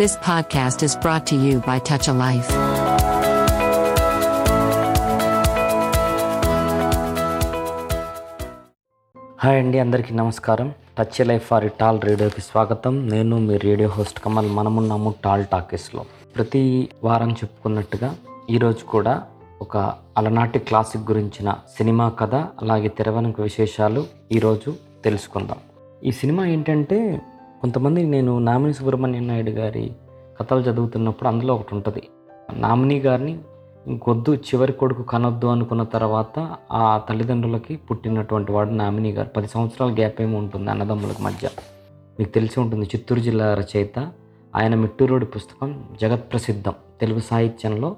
This podcast is brought to you by Touch a Life. Hi అండి అందరికీ నమస్కారం. Touch life for TAL రేడియోకి స్వాగతం. నేను మీ రేడియో హోస్ట్ కమల్. మనమున్నాము టాల్ టాకీస్లో ప్రతి వారం చెప్పుకున్నట్టుగా ఈరోజు కూడా ఒక అలనాటి క్లాసిక్ గురించిన సినిమా కథ అలాగే తెరవెనుక విశేషాలు ఈరోజు తెలుసుకుందాం. ఈ సినిమా ఏంటంటే కొంతమంది నేను నామిని సుబ్రహ్మణ్యం నాయుడు గారి కథలు చదువుతున్నప్పుడు అందులో ఒకటి ఉంటుంది. నామిని గారిని ఇంకొద్దు చివరి కొడుకు కనొద్దు అనుకున్న తర్వాత ఆ తల్లిదండ్రులకి పుట్టినటువంటి వాడు నామిని గారు. పది సంవత్సరాల గ్యాప్ ఏమి ఉంటుంది అన్నదమ్ములకు మధ్య. మీకు తెలిసి ఉంటుంది చిత్తూరు జిల్లా రచయిత. ఆయన మిట్టూరుడి పుస్తకం జగత్ ప్రసిద్ధం తెలుగు సాహిత్యంలో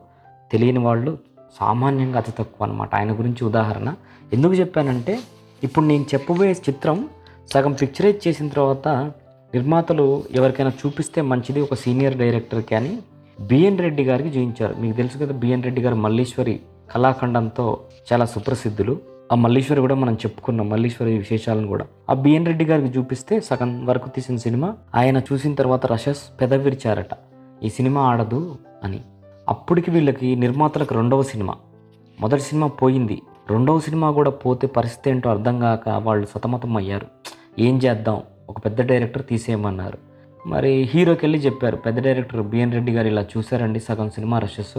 తెలియని వాళ్ళు సామాన్యంగా అతి తక్కువ అనమాట ఆయన గురించి ఉదాహరణ. ఎందుకు చెప్పానంటే ఇప్పుడు నేను చెప్పబోయే చిత్రం సగం పిక్చరైజ్ చేసిన తర్వాత నిర్మాతలు ఎవరికైనా చూపిస్తే మంచిది ఒక సీనియర్ డైరెక్టర్ కానీ బిఎన్ రెడ్డి గారికి చూపించారు మీకు తెలుసు కదా బిఎన్ రెడ్డి గారు మల్లీశ్వరి కళాఖండంతో చాలా సుప్రసిద్ధులు. ఆ మల్లీశ్వరి కూడా మనం చెప్పుకున్నాం మల్లీశ్వరి విశేషాలను కూడా. ఆ బిఎన్ రెడ్డి గారికి చూపిస్తే సగం వరకు తీసిన సినిమా ఆయన చూసిన తర్వాత రషస్ పెదవిరిచారట ఈ సినిమా ఆడదు అని. అప్పటికి వీళ్ళకి నిర్మాతలకు రెండవ సినిమా. మొదటి సినిమా పోయింది. రెండవ సినిమా కూడా పోతే పరిస్థితి ఏంటో అర్థం కాక వాళ్ళు సతమతం అయ్యారు. ఏం చేద్దాం? ఒక పెద్ద డైరెక్టర్ తీసేయమన్నారు. మరి హీరోకి వెళ్ళి చెప్పారు పెద్ద డైరెక్టర్ బిఎన్ రెడ్డి గారు ఇలా చూశారండి సగం సినిమా రషెస్.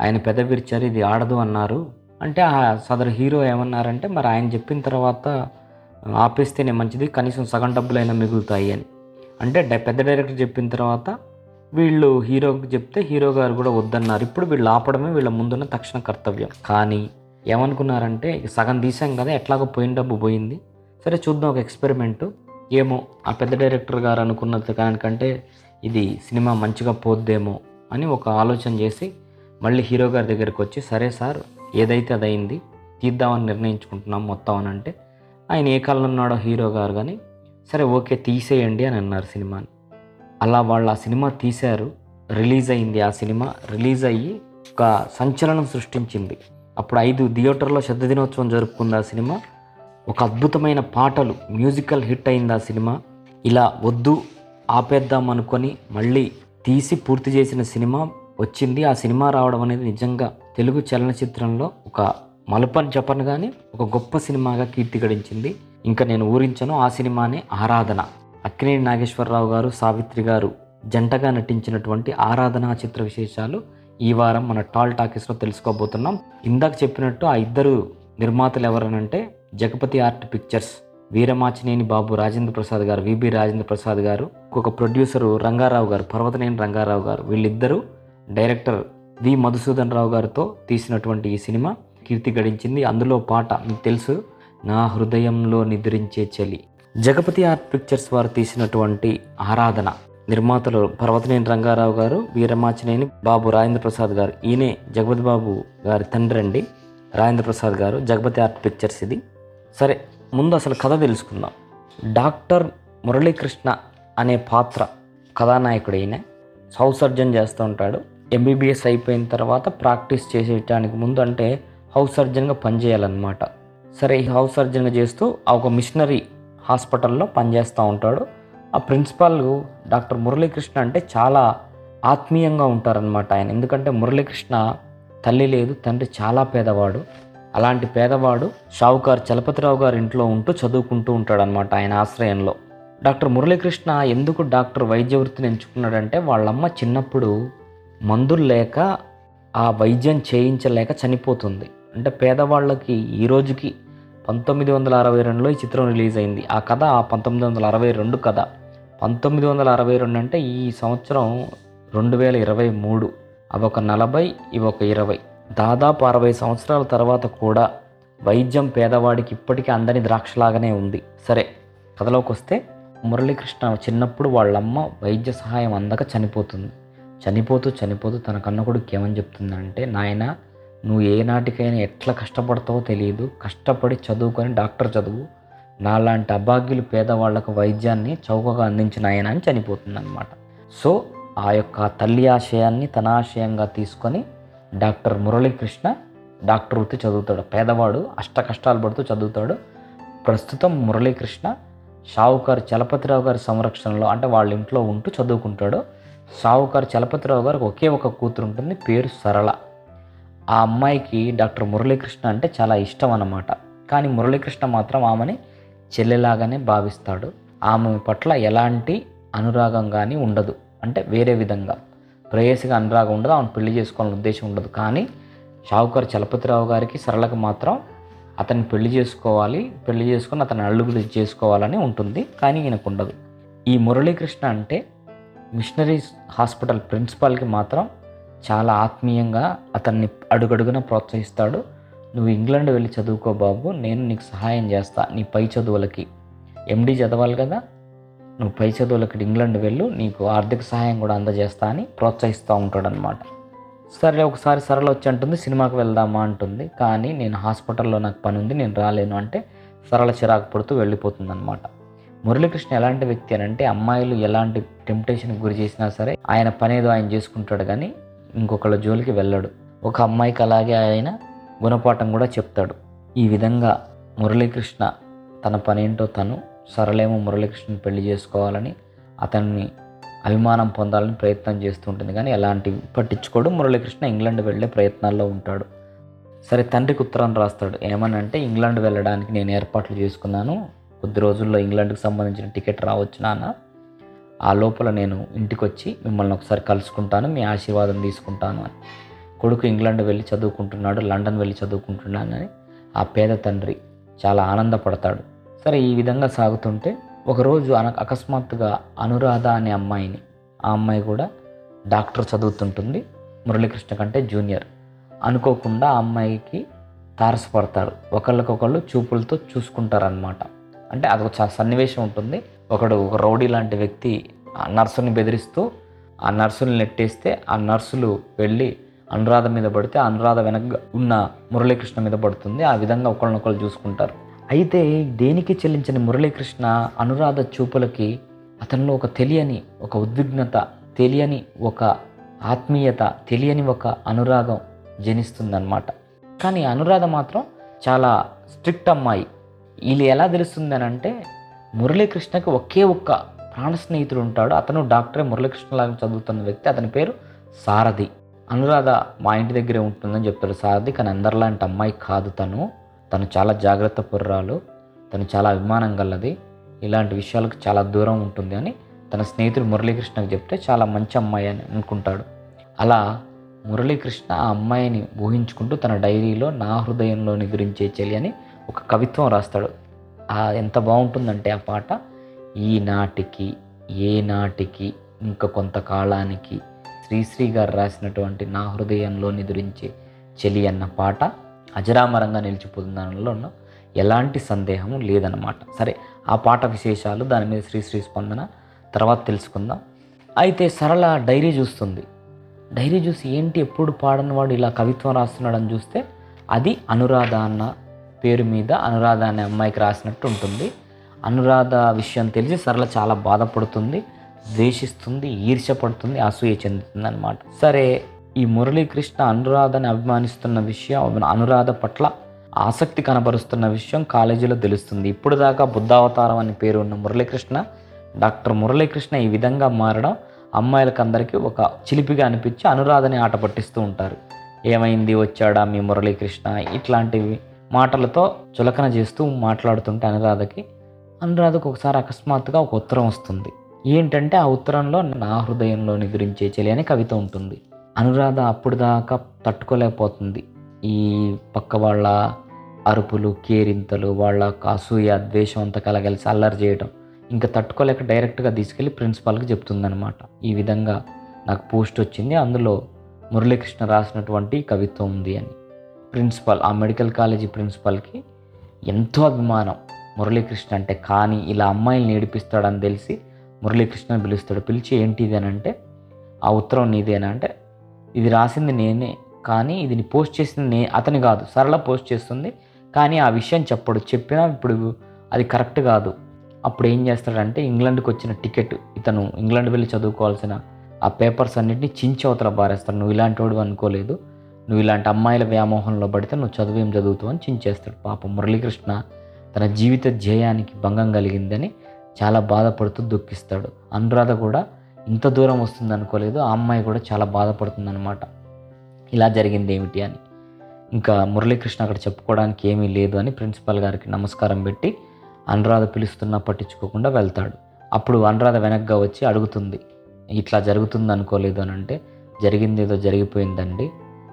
ఆయన పెద్ద విరిచారు ఇది ఆడదు అన్నారు. అంటే ఆ సదరు హీరో ఏమన్నారంటే మరి ఆయన చెప్పిన తర్వాత ఆపేస్తేనే మంచిది కనీసం సగం డబ్బులైనా మిగులుతాయి అని. అంటే డై- పెద్ద డైరెక్టర్ చెప్పిన తర్వాత వీళ్ళు హీరోకి చెప్తే హీరో గారు కూడా వద్దన్నారు. ఇప్పుడు వీళ్ళు ఆపడమే వీళ్ళ ముందున్న తక్షణ కర్తవ్యం. కానీ ఏమనుకున్నారంటే సగం తీసాం కదా ఎట్లాగో పోయిన డబ్బు పోయింది. సరే చూద్దాం ఒక ఎక్స్పెరిమెంటు. ఏమో ఆ పెద్ద డైరెక్టర్ గారు అనుకున్నది దానికంటే ఇది సినిమా మంచిగా పోద్దేమో అని ఒక ఆలోచన చేసి మళ్ళీ హీరో గారి దగ్గరికి వచ్చి సరే సార్ ఏదైతే అదైంది తీద్దామని నిర్ణయించుకుంటున్నాం మొత్తం అని అంటే ఆయన ఏ కాలంలో ఉన్నాడో హీరో గారు కానీ సరే ఓకే తీసేయండి అని అన్నారు సినిమాని. అలా వాళ్ళు ఆ సినిమా తీశారు రిలీజ్ అయింది ఆ సినిమా రిలీజ్ అయ్యి ఒక సంచలనం సృష్టించింది. అప్పుడు ఐదు థియేటర్లో శత దినోత్సవం జరుపుకుంది ఆ సినిమా. ఒక అద్భుతమైన పాటలు మ్యూజికల్ హిట్ అయింది ఆ సినిమా? ఇలా వద్దు ఆపేద్దాం అనుకొని మళ్ళీ తీసి పూర్తి చేసిన సినిమా వచ్చింది. ఆ సినిమా రావడం అనేది నిజంగా తెలుగు చలనచిత్రంలో ఒక మలుపని చెప్పను కానీ ఒక గొప్ప సినిమాగా కీర్తి గడించింది ఇంకా నేను ఊరించను ఆ సినిమానే ఆరాధన. అక్కినేని నాగేశ్వరరావు గారు సావిత్రి గారు జంటగా నటించినటువంటి ఆరాధన చిత్ర విశేషాలు ఈ వారం మన టాల్ టాకీస్లో తెలుసుకోబోతున్నాం. ఇందాక చెప్పినట్టు ఆ ఇద్దరు నిర్మాతలు ఎవరనంటే జగపతి ఆర్ట్ పిక్చర్స్ వీరమాచినేని బాబు రాజేంద్ర ప్రసాద్ గారు విబి రాజేంద్ర ప్రసాద్ గారు ఒక ప్రొడ్యూసరు రంగారావు గారు పర్వతనేని రంగారావు గారు వీళ్ళిద్దరూ డైరెక్టర్ వి మధుసూదన్ రావు గారితో తీసినటువంటి ఈ సినిమా కీర్తి గడించింది. అందులో పాట మీకు తెలుసు నా హృదయంలో నిద్రించే చలి. జగపతి ఆర్ట్ పిక్చర్స్ వారు తీసినటువంటి ఆరాధన నిర్మాతలు పర్వతనేని రంగారావు గారు వీరమాచినేని బాబు రాజేంద్ర ప్రసాద్ గారు. ఈయనే జగపతి బాబు గారి తండ్రి అండి రాజేంద్ర ప్రసాద్ గారు. జగపతి ఆర్ట్ పిక్చర్స్ ఇది. సరే ముందు అసలు కథ తెలుసుకుందాం. డాక్టర్ మురళీకృష్ణ అనే పాత్ర కథానాయకుడు ఈయన హౌస్ సర్జన్ చేస్తూ ఉంటాడు ఎంబీబీఎస్ అయిపోయిన తర్వాత ప్రాక్టీస్ చేసేయడానికి ముందు అంటే హౌస్ సర్జన్గా పనిచేయాలన్నమాట. సరే ఈ హౌస్ సర్జన్గా చేస్తూ ఆ ఒక మిషనరీ హాస్పిటల్లో పనిచేస్తూ ఉంటాడు. ఆ ప్రిన్సిపాల్ డాక్టర్ మురళీకృష్ణ అంటే చాలా ఆత్మీయంగా ఉంటారనమాట ఆయన. ఎందుకంటే మురళీకృష్ణ తల్లి లేదు తండ్రి చాలా పేదవాడు. అలాంటి పేదవాడు షావుకారు చలపతిరావు గారి ఇంట్లో ఉంటూ చదువుకుంటూ ఉంటాడనమాట ఆయన ఆశ్రయంలో. డాక్టర్ మురళీకృష్ణ ఎందుకు డాక్టర్ వైద్య వృత్తిని ఎంచుకున్నాడంటే వాళ్ళమ్మ చిన్నప్పుడు మందులు లేక ఆ వైద్యం చేయించలేక చనిపోతుంది. అంటే పేదవాళ్ళకి ఈ రోజుకి పంతొమ్మిది వందల అరవై రెండులో ఈ చిత్రం రిలీజ్ అయింది. ఆ కథ ఆ పంతొమ్మిది వందల అరవై రెండు కథ. పంతొమ్మిది వందల అరవై రెండు అంటే ఈ సంవత్సరం రెండు వేల ఇరవై మూడు. అవి ఒక నలభై ఇవి ఒక ఇరవై. దాదాపు అరవై సంవత్సరాల తర్వాత కూడా వైద్యం పేదవాడికి ఇప్పటికీ అందని ద్రాక్షలాగానే ఉంది. సరే కథలోకి వస్తే మురళీకృష్ణ చిన్నప్పుడు వాళ్ళమ్మ వైద్య సహాయం అందక చనిపోతుంది. చనిపోతూ చనిపోతూ తన కన్న కొడుకు ఏమని చెప్తుందంటే నాయన నువ్వు ఏ నాటికైనా ఎట్లా కష్టపడతావో తెలియదు కష్టపడి చదువుకొని డాక్టర్ చదువు. నాలాంటి అభాగ్యులు పేదవాళ్ళకు వైద్యాన్ని చౌకగా అందించిన ఆయన అని చనిపోతుందన్నమాట. సో ఆ యొక్క తల్లి ఆశయాన్ని తన ఆశయంగా తీసుకొని డాక్టర్ మురళీకృష్ణ డాక్టర్ వృత్తి చదువుతాడు. పేదవాడు అష్ట కష్టాలు పడుతూ చదువుతాడు. ప్రస్తుతం మురళీకృష్ణ షావుకారు చలపతిరావు గారి సంరక్షణలో అంటే వాళ్ళ ఇంట్లో ఉంటూ చదువుకుంటాడు. షావుకారు చలపతిరావు గారికి ఒకే ఒక కూతురు ఉంటుంది పేరు సరళ. ఆ అమ్మాయికి డాక్టర్ మురళీకృష్ణ అంటే చాలా ఇష్టం అన్నమాట. కానీ మురళీకృష్ణ మాత్రం ఆమెని చెల్లెలాగానే భావిస్తాడు. ఆమె పట్ల ఎలాంటి అనురాగం కానీ ఉండదు. అంటే వేరే విధంగా. ప్రేయసిగా అనురాగం ఉండదు ఆమెను పెళ్ళి చేసుకోవాలని ఉద్దేశం ఉండదు. కానీ షావుకారు చలపతిరావు గారికి సరళకు మాత్రం అతన్ని పెళ్ళి చేసుకోవాలి పెళ్ళి చేసుకొని అతని అల్లుగులు చేసుకోవాలని ఉంటుంది కానీ ఈయనకు ఉండదు. ఈ మురళీకృష్ణ అంటే మిషనరీస్ హాస్పిటల్ ప్రిన్సిపాల్కి మాత్రం చాలా ఆత్మీయంగా అతన్ని అడుగడుగున ప్రోత్సహిస్తాడు. నువ్వు ఇంగ్లాండ్ వెళ్ళి చదువుకో బాబు నేను నీకు సహాయం చేస్తా నీ పై చదువులకి. ఎండి చదవాలి కదా? నువ్వు పై చదువులకి ఇంగ్లాండ్ వెళ్ళు నీకు ఆర్థిక సహాయం కూడా అందజేస్తా అని ప్రోత్సహిస్తూ ఉంటాడు అనమాట సరే ఒకసారి సరళ వచ్చి అంటుంది సినిమాకి వెళ్దామా? అంటుంది. కానీ నేను హాస్పిటల్లో నాకు పని ఉంది నేను రాలేను. అంటే సరళ చిరాకు పడుతూ వెళ్ళిపోతుంది అనమాట మురళీకృష్ణ ఎలాంటి వ్యక్తి అని అంటే అమ్మాయిలు ఎలాంటి టెంప్టేషన్కి గురి చేసినా సరే ఆయన పనేదో ఆయన చేసుకుంటాడు కానీ ఇంకొకళ్ళ జోలికి వెళ్ళడు. ఒక అమ్మాయికి అలాగే ఆయన గుణపాఠం కూడా చెప్తాడు. ఈ విధంగా మురళీకృష్ణ తన పనేంటో తను సరళేమో మురళీకృష్ణ పెళ్ళి చేసుకోవాలని అతన్ని అభిమానం పొందాలని ప్రయత్నం చేస్తుంటుంది. కానీ ఎలాంటి పట్టించుకోడు. మురళీకృష్ణ ఇంగ్లాండ్ వెళ్ళే ప్రయత్నాల్లో ఉంటాడు. సరే తండ్రికి ఉత్తరం రాస్తాడు. ఏమనంటే ఇంగ్లాండ్ వెళ్ళడానికి నేను ఏర్పాట్లు చేసుకున్నాను. కొద్ది రోజుల్లో ఇంగ్లాండ్కి సంబంధించిన టికెట్ రావచ్చు నాన్న. ఆ లోపల నేను ఇంటికి వచ్చి మిమ్మల్ని ఒకసారి కలుసుకుంటాను. మీ ఆశీర్వాదం తీసుకుంటాను అని. కొడుకు ఇంగ్లాండ్ వెళ్ళి చదువుకుంటున్నాడు. లండన్ వెళ్ళి చదువుకుంటున్నానని ఆ పేద తండ్రి చాలా ఆనందపడతాడు. సరే ఈ విధంగా సాగుతుంటే ఒకరోజు అన అకస్మాత్తుగా అనురాధ అనే అమ్మాయిని ఆ అమ్మాయి కూడా డాక్టర్ చదువుతుంటుంది మురళీకృష్ణ కంటే జూనియర్. అనుకోకుండా ఆ అమ్మాయికి తారసపడతారు ఒకళ్ళకొకళ్ళు చూపులతో చూసుకుంటారనమాట అంటే అదొక సన్నివేశం ఉంటుంది. ఒకడు ఒక రౌడీ లాంటి వ్యక్తి ఆ నర్సుని బెదిరిస్తూ ఆ నర్సుని నెట్టేస్తే ఆ నర్సులు వెళ్ళి అనురాధ మీద పడితే అనురాధ వెనక ఉన్న మురళీకృష్ణ మీద పడుతుంది. ఆ విధంగా ఒకళ్ళనొకళ్ళు చూసుకుంటారు. అయితే దేనికి చెల్లించని మురళీకృష్ణ అనురాధ చూపులకి అతనిలో ఒక తెలియని ఒక ఉద్విగ్నత తెలియని ఒక ఆత్మీయత తెలియని ఒక అనురాగం జనిస్తుందన్నమాట. కానీ అనురాధ మాత్రం చాలా స్ట్రిక్ట్ అమ్మాయి. వీళ్ళు ఎలా తెలుస్తుంది అని అంటే మురళీకృష్ణకి ఒకే ఒక్క ప్రాణ స్నేహితుడు ఉంటాడు. అతను డాక్టరే మురళీకృష్ణలాగా చదువుతున్న వ్యక్తి. అతని పేరు సారథి. అనురాధ మా ఇంటి దగ్గరే ఉంటుందని చెప్తాడు సారథి. కానీ అందరిలాంటి అమ్మాయి కాదు తను. తను చాలా జాగ్రత్త పుర్రాలు తను చాలా అభిమానం గలది. ఇలాంటి విషయాలకు చాలా దూరం ఉంటుంది అని తన స్నేహితుడు మురళీకృష్ణకు చెప్తే చాలా మంచి అమ్మాయి అని అనుకుంటాడు. అలా మురళీకృష్ణ ఆ అమ్మాయిని ఊహించుకుంటూ తన డైరీలో నా హృదయంలో నిద్రించే చెలి అని ఒక కవిత్వం రాస్తాడు. ఆ ఎంత బాగుంటుందంటే ఆ పాట ఈనాటికి ఏ నాటికి ఇంకా కొంతకాలానికి శ్రీశ్రీ గారు రాసినటువంటి నా హృదయంలో నిద్రించే చెలి అన్న పాట అజరామరంగా నిలిచిపోతుందనలో ఉన్న ఎలాంటి సందేహము లేదనమాట సరే ఆ పాట విశేషాలు దాని మీద శ్రీశ్రీ స్పందన. తర్వాత తెలుసుకుందాం. అయితే సరళ డైరీ చూస్తుంది. డైరీ చూసి ఏంటి ఎప్పుడు పాడని వాడు ఇలా కవిత్వం రాస్తున్నాడని చూస్తే అది అనురాధ అన్న పేరు మీద అనురాధ అనే అమ్మాయికి రాసినట్టు ఉంటుంది. అనురాధ విషయం తెలిసి సరళ చాలా బాధపడుతుంది ద్వేషిస్తుంది ఈర్ష్యపడుతుంది అసూయ చెందుతుంది అనమాట సరే ఈ మురళీకృష్ణ అనురాధని అభిమానిస్తున్న విషయం అనురాధ పట్ల ఆసక్తి కనబరుస్తున్న విషయం కాలేజీలో తెలుస్తుంది. ఇప్పుడు దాకా బుద్ధావతారం అని పేరు ఉన్న మురళీకృష్ణ డాక్టర్ మురళీకృష్ణ ఈ విధంగా మారడం అమ్మాయిలకు అందరికీ ఒక చిలిపిగా అనిపించి అనురాధని ఆట పట్టిస్తూ ఉంటారు. ఏమైంది? వచ్చాడా మీ మురళీకృష్ణ? ఇట్లాంటివి మాటలతో చులకన చేస్తూ మాట్లాడుతుంటే అనురాధకి అనురాధకు ఒకసారి అకస్మాత్తుగా ఒక ఉత్తరం వస్తుంది. ఏంటంటే ఆ ఉత్తరంలో నా హృదయంలో నిద్రించే చెలి అనే కవిత ఉంటుంది. అనురాధ అప్పుడు దాకా తట్టుకోలేకపోతుంది. ఈ పక్క వాళ్ళ అరుపులు కేరింతలు వాళ్ళ అసూయ ద్వేషం అంతా కలగలిసి అల్లరి చేయడం ఇంకా తట్టుకోలేక డైరెక్ట్గా తీసుకెళ్ళి ప్రిన్సిపాల్కి చెప్తుందనమాట ఈ విధంగా నాకు పోస్ట్ వచ్చింది. అందులో మురళీకృష్ణ రాసినటువంటి కవిత్వం ఉంది అని. ప్రిన్సిపాల్ ఆ మెడికల్ కాలేజీ ప్రిన్సిపాల్కి ఎంతో అభిమానం. మురళీకృష్ణ అంటే కానీ ఇలా అమ్మాయిల్ని ఏడిపిస్తాడని తెలిసి మురళీకృష్ణ పిలుస్తాడు. పిలిచి ఏంటి ఇది అని అంటే ఆ ఉత్తరం నీదేనా? అంటే ఇది రాసింది నేనే కానీ ఇది పోస్ట్ చేసింది నే అతని కాదు. సరళ పోస్ట్ చేస్తుంది కానీ ఆ విషయం చెప్పడు. చెప్పినా ఇప్పుడు అది కరెక్ట్ కాదు. అప్పుడు ఏం చేస్తాడంటే ఇంగ్లాండ్కి వచ్చిన టికెట్ ఇతను ఇంగ్లాండ్ వెళ్ళి చదువుకోవాల్సిన ఆ పేపర్స్ అన్నింటినీ చించవతల అవతల బారేస్తాడు నువ్వు ఇలాంటి వాడు అనుకోలేదు. నువ్వు ఇలాంటి అమ్మాయిల వ్యామోహంలో పడితే నువ్వు చదువు ఏం చదువుతావు అని చించేస్తాడు. పాపం మురళీకృష్ణ తన జీవిత ధ్యేయానికి భంగం కలిగిందని చాలా బాధపడుతూ దుఃఖిస్తాడు. అనురాధ కూడా ఇంత దూరం వస్తుంది అనుకోలేదు ఆ అమ్మాయి కూడా చాలా బాధపడుతుంది అనమాట ఇలా జరిగింది ఏమిటి అని. ఇంకా మురళీకృష్ణ అక్కడ చెప్పుకోవడానికి ఏమీ లేదు అని ప్రిన్సిపల్ గారికి నమస్కారం పెట్టి అనురాధ పిలుస్తున్నా పట్టించుకోకుండా వెళ్తాడు. అప్పుడు అనురాధ వెనక్గా వచ్చి అడుగుతుంది ఇట్లా జరుగుతుంది అనుకోలేదు అని అంటే జరిగింది ఏదో జరిగిపోయిందండి.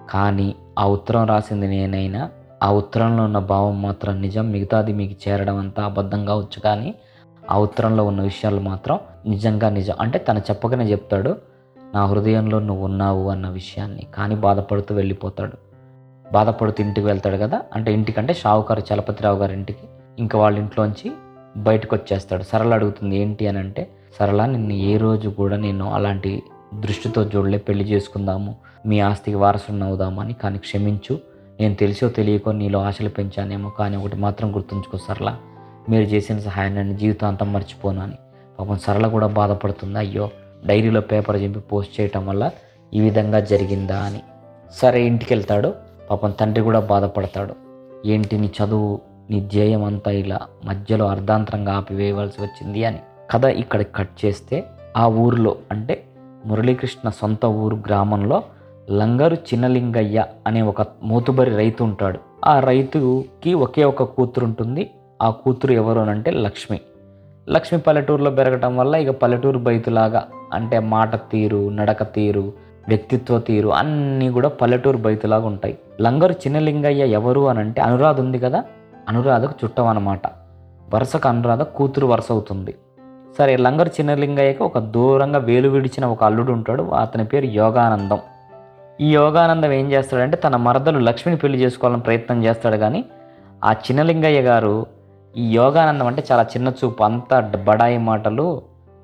కానీ ఆ ఉత్తరం రాసింది నేనైనా ఆ ఉత్తరంలో ఉన్న భావం మాత్రం నిజం మిగతాది మీకు చేరడం అంతా అబద్ధం కావచ్చు కానీ ఆ ఉత్తరంలో ఉన్న విషయాలు మాత్రం నిజంగా నిజం అంటే తను చెప్పకనే చెప్తాడు నా హృదయంలో నువ్వు ఉన్నావు అన్న విషయాన్ని. కానీ బాధపడుతూ వెళ్ళిపోతాడు. బాధపడుతూ ఇంటికి వెళ్తాడు కదా అంటే ఇంటికంటే షావుకారు చలపతిరావు గారి ఇంటికి. ఇంకా వాళ్ళ ఇంట్లోంచి బయటకు వచ్చేస్తాడు సరళ అడుగుతుంది ఏంటి అని అంటే సరళ నిన్ను ఏ రోజు కూడా నేను అలాంటి దృష్టితో చూడలే పెళ్ళి చేసుకుందాము మీ ఆస్తికి వారసుని అవుదామని కానీ క్షమించు నేను తెలిసో తెలియకో నీలో ఆశలు పెంచానేమో కానీ ఒకటి మాత్రం గుర్తుంచుకో సరళ మీరు చేసిన సహాయాన్ని నేను జీవితాంతం మర్చిపోను అని. పాపం సరళ కూడా బాధపడుతుంది. అయ్యో డైరీలో పేపర్ చింపి పోస్ట్ చేయటం వల్ల ఈ విధంగా జరిగిందా అని. సరే ఇంటికి వెళ్తాడు పాపం తండ్రి కూడా బాధపడతాడు. ఏంటి నీ చదువు నీ ధ్యేయం అంతా ఇలా మధ్యలో అర్ధాంతరంగా ఆపివేయవలసి వచ్చింది అని. కథ ఇక్కడ కట్ చేస్తే ఆ ఊరిలో అంటే మురళీకృష్ణ సొంత ఊరు గ్రామంలో లంగరు చిన్నలింగయ్య అనే ఒక మూతుబరి రైతు ఉంటాడు. ఆ రైతుకి ఒకే ఒక కూతురు ఉంటుంది ఆ కూతురు ఎవరు అని అంటే లక్ష్మి. లక్ష్మి పల్లెటూరులో పెరగటం వల్ల ఇక పల్లెటూరు బయతులాగా అంటే మాట తీరు నడక తీరు వ్యక్తిత్వ తీరు అన్నీ కూడా పల్లెటూరు బయతులాగా ఉంటాయి. లంగరు చిన్నలింగయ్య ఎవరు అని అంటే అనురాధ ఉంది కదా అనురాధకు చుట్టం అనమాట వరుసకు అనురాధ కూతురు వరుస అవుతుంది. సరే లంగరు చిన్నలింగయ్యకి ఒక దూరంగా వేలు విడిచిన ఒక అల్లుడు ఉంటాడు అతని పేరు యోగానందం. ఈ యోగానందం ఏం చేస్తాడంటే తన మరదలు లక్ష్మిని పెళ్ళి చేసుకోవాలని ప్రయత్నం చేస్తాడు కానీ ఆ చిన్నలింగయ్య గారు ఈ యోగానందం అంటే చాలా చిన్న చూపు అంత బడాయి మాటలు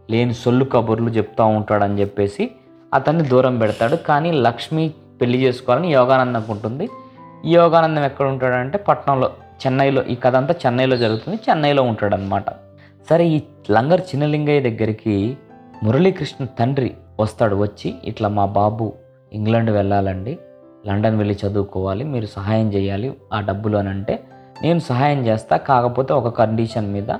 లేని సొల్లు కబుర్లు చెప్తూ ఉంటాడని చెప్పేసి అతన్ని దూరం పెడతాడు. కానీ లక్ష్మి పెళ్ళి చేసుకోవాలని యోగానందం ఉంటుంది ఈ యోగానందం ఎక్కడ ఉంటాడంటే పట్నంలో చెన్నైలో. ఈ కథ అంతా చెన్నైలో జరుగుతుంది. చెన్నైలో ఉంటాడనమాట సరే ఈ లంగర్ చిన్నలింగయ్య దగ్గరికి మురళీకృష్ణ తండ్రి వస్తాడు. వచ్చి ఇట్లా మా బాబు ఇంగ్లాండ్ వెళ్ళాలండి. లండన్ వెళ్ళి చదువుకోవాలి. మీరు సహాయం చేయాలి. ఆ డబ్బులు అని అంటే నేను సహాయం చేస్తా కాకపోతే ఒక కండిషన్ మీద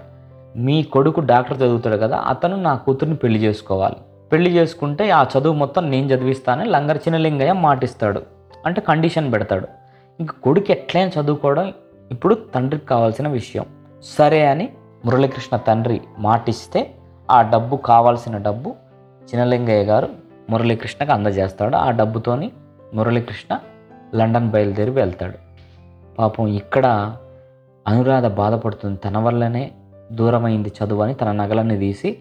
మీ కొడుకు డాక్టర్ చదువుతాడు కదా అతను నా కూతుర్ని పెళ్ళి చేసుకోవాలి. పెళ్ళి చేసుకుంటే ఆ చదువు మొత్తం నేను చదివిస్తానని లంగర్ చిన్నలింగయ్య మాటిస్తాడు. అంటే కండిషన్ పెడతాడు. ఇంక కొడుకు ఎట్లయినా చదువుకోవడం ఇప్పుడు తండ్రికి కావాల్సిన విషయం. సరే అని మురళీకృష్ణ తండ్రి మాటిస్తే ఆ డబ్బు కావాల్సిన డబ్బు చిన్నలింగయ్య గారు మురళీకృష్ణకి అందజేస్తాడు. ఆ డబ్బుతోని మురళీకృష్ణ లండన్ బయలుదేరి వెళ్తాడు. పాపం ఇక్కడ అనురాధ బాధపడుతుంది. తన వల్లనే దూరమైంది చదువు అని తన నగలన్నీ తీసి